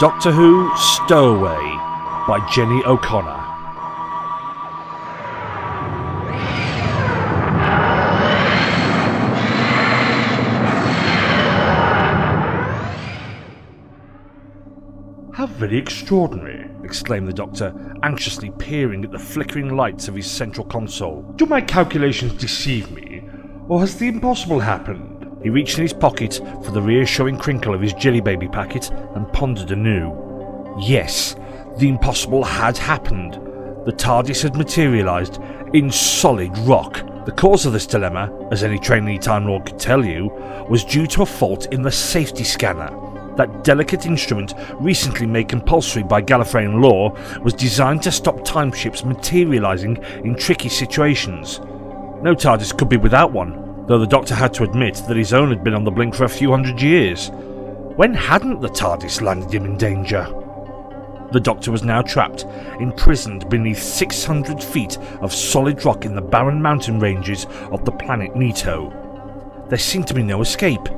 Doctor Who Stowaway by Jenny O'Connor. Very extraordinary, exclaimed the Doctor, anxiously peering at the flickering lights of his central console. Do my calculations deceive me, or has the impossible happened? He reached in his pocket for the reassuring crinkle of his jelly baby packet and pondered anew. Yes, the impossible had happened. The TARDIS had materialised in solid rock. The cause of this dilemma, as any trainee Time Lord could tell you, was due to a fault in the safety scanner. That delicate instrument, recently made compulsory by Gallifreyan law, was designed to stop time ships materialising in tricky situations. No TARDIS could be without one, though the Doctor had to admit that his own had been on the blink for a few hundred years. When hadn't the TARDIS landed him in danger? The Doctor was now trapped, imprisoned beneath 600 feet of solid rock in the barren mountain ranges of the planet Nito. There seemed to be no escape.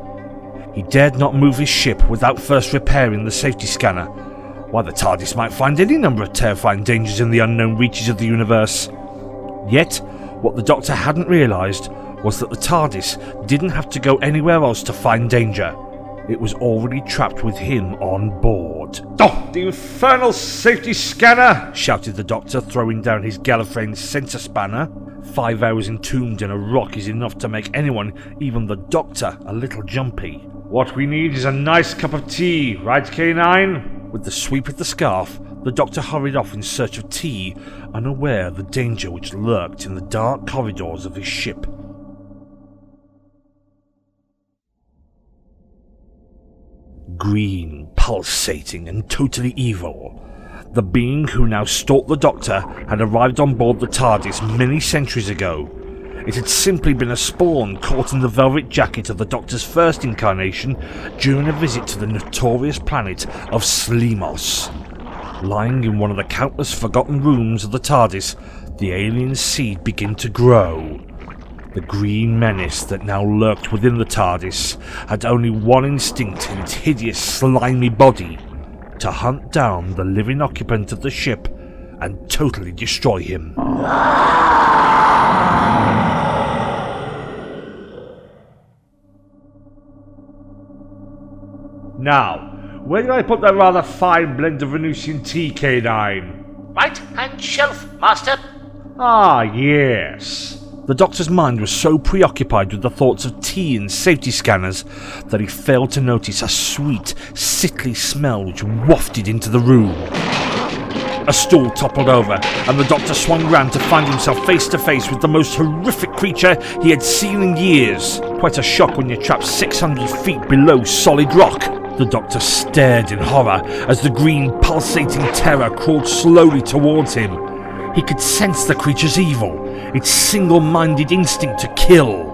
He dared not move his ship without first repairing the safety scanner. Why, the TARDIS might find any number of terrifying dangers in the unknown reaches of the universe. Yet, what the Doctor hadn't realised was that the TARDIS didn't have to go anywhere else to find danger. It was already trapped with him on board. Oh, the infernal safety scanner! shouted the Doctor, throwing down his Gallifreyan sensor spanner. Five hours entombed in a rock is enough to make anyone, even the Doctor, a little jumpy. What we need is a nice cup of tea, right, K9? With the sweep of the scarf, the Doctor hurried off in search of tea, unaware of the danger which lurked in the dark corridors of his ship. Green, pulsating, and totally evil. The being who now stalked the Doctor had arrived on board the TARDIS many centuries ago. It had simply been a spawn caught in the velvet jacket of the Doctor's first incarnation during a visit to the notorious planet of Slimos. Lying in one of the countless forgotten rooms of the TARDIS, the alien seed began to grow. The green menace that now lurked within the TARDIS had only one instinct in its hideous, slimy body to hunt down the living occupant of the ship and totally destroy him. Now, where did I put that rather fine blend of Venusian tea, K9? Right hand shelf, Master. Ah, yes. The doctor's mind was so preoccupied with the thoughts of tea and safety scanners that he failed to notice a sweet, sickly smell which wafted into the room. A stool toppled over, and the doctor swung round to find himself face to face with the most horrific creature he had seen in years. Quite a shock when you're trapped 600 feet below solid rock. The doctor stared in horror as the green, pulsating terror crawled slowly towards him. He could sense the creature's evil, its single minded instinct to kill.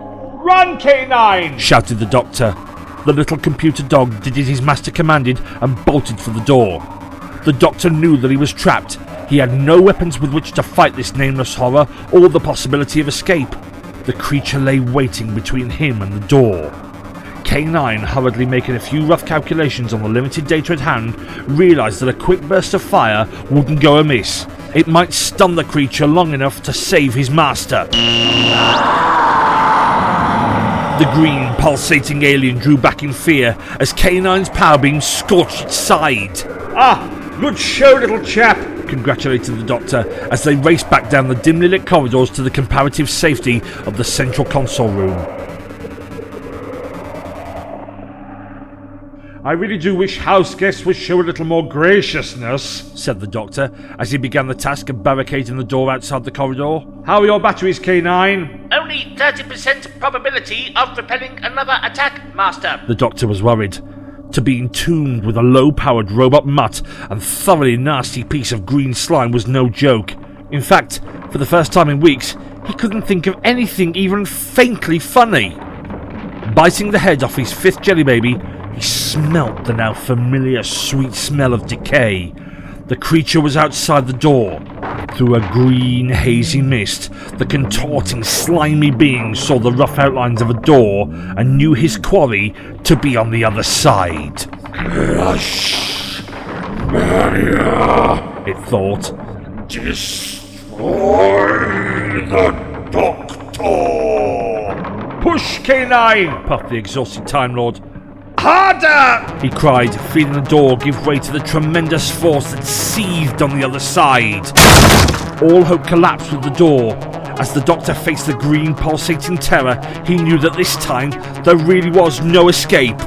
Run, K9! shouted the doctor. The little computer dog did as his master commanded and bolted for the door. The doctor knew that he was trapped. He had no weapons with which to fight this nameless horror or the possibility of escape. The creature lay waiting between him and the door. K9, hurriedly making a few rough calculations on the limited data at hand, realised that a quick burst of fire wouldn't go amiss. It might stun the creature long enough to save his master. The green, pulsating alien drew back in fear as K9's power beam scorched its side. Ah, good show, little chap, congratulated the doctor as they raced back down the dimly lit corridors to the comparative safety of the central console room. I really do wish house guests would show a little more graciousness, said the doctor as he began the task of barricading the door outside the corridor. How are your batteries, K9? Only 30% probability of repelling another attack, Master. The doctor was worried. To be entombed with a low powered robot mutt and thoroughly nasty piece of green slime was no joke. In fact, for the first time in weeks, he couldn't think of anything even faintly funny. Biting the head off his fifth jelly baby, he smelt the now familiar sweet smell of decay. The creature was outside the door. Through a green, hazy mist, the contorting, slimy being saw the rough outlines of a door and knew his quarry to be on the other side. Crush Mania. It thought. Destroy the Doctor. Push, K9! puffed the exhausted Time Lord. Harder! he cried, feeling the door give way to the tremendous force that seethed on the other side. All hope collapsed with the door. As the doctor faced the green, pulsating terror, he knew that this time there really was no escape.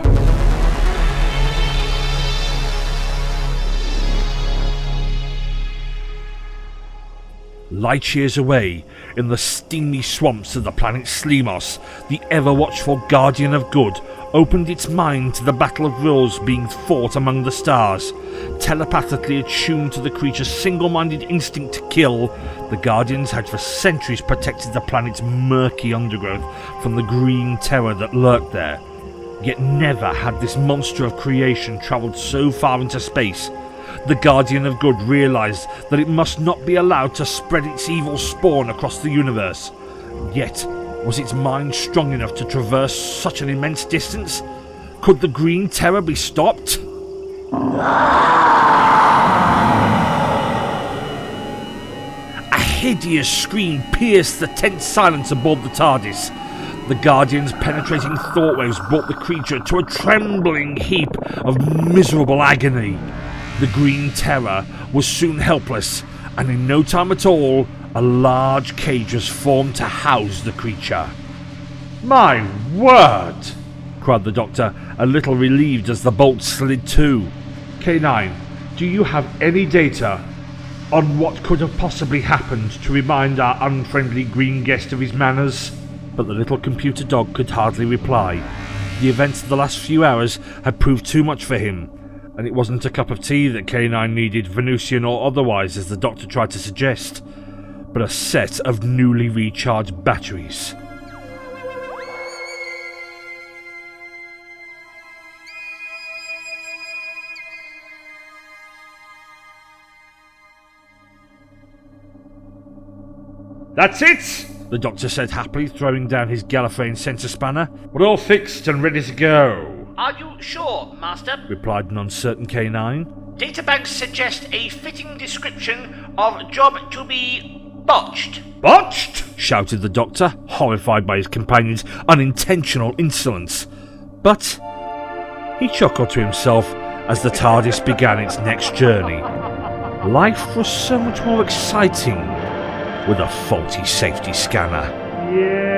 Light years away, in the steamy swamps of the planet Slimos, the ever watchful guardian of good opened its mind to the battle of wills being fought among the stars. Telepathically attuned to the creature's single minded instinct to kill, the Guardians had for centuries protected the planet's murky undergrowth from the green terror that lurked there. Yet never had this monster of creation travelled so far into space the Guardian of Good realized that it must not be allowed to spread its evil spawn across the universe. Yet, was its mind strong enough to traverse such an immense distance? Could the Green Terror be stopped? A hideous scream pierced the tense silence aboard the TARDIS. The Guardian's penetrating thought waves brought the creature to a trembling heap of miserable agony. The Green Terror was soon helpless, and in no time at all, a large cage was formed to house the creature. My word! cried the doctor, a little relieved as the bolt slid to. K9, do you have any data on what could have possibly happened to remind our unfriendly green guest of his manners? But the little computer dog could hardly reply. The events of the last few hours had proved too much for him, and it wasn't a cup of tea that K9 needed, Venusian or otherwise, as the doctor tried to suggest, but a set of newly recharged batteries. That's it! The doctor said happily, throwing down his Gallifreyan sensor spanner. We're all fixed and ready to go. Are you sure, Master? replied an uncertain K9. Databanks suggest a fitting description of job to be botched. Botched! shouted the doctor, horrified by his companion's unintentional insolence. But he chuckled to himself as the TARDIS began its next journey. Life was so much more exciting with a faulty safety scanner. Yes!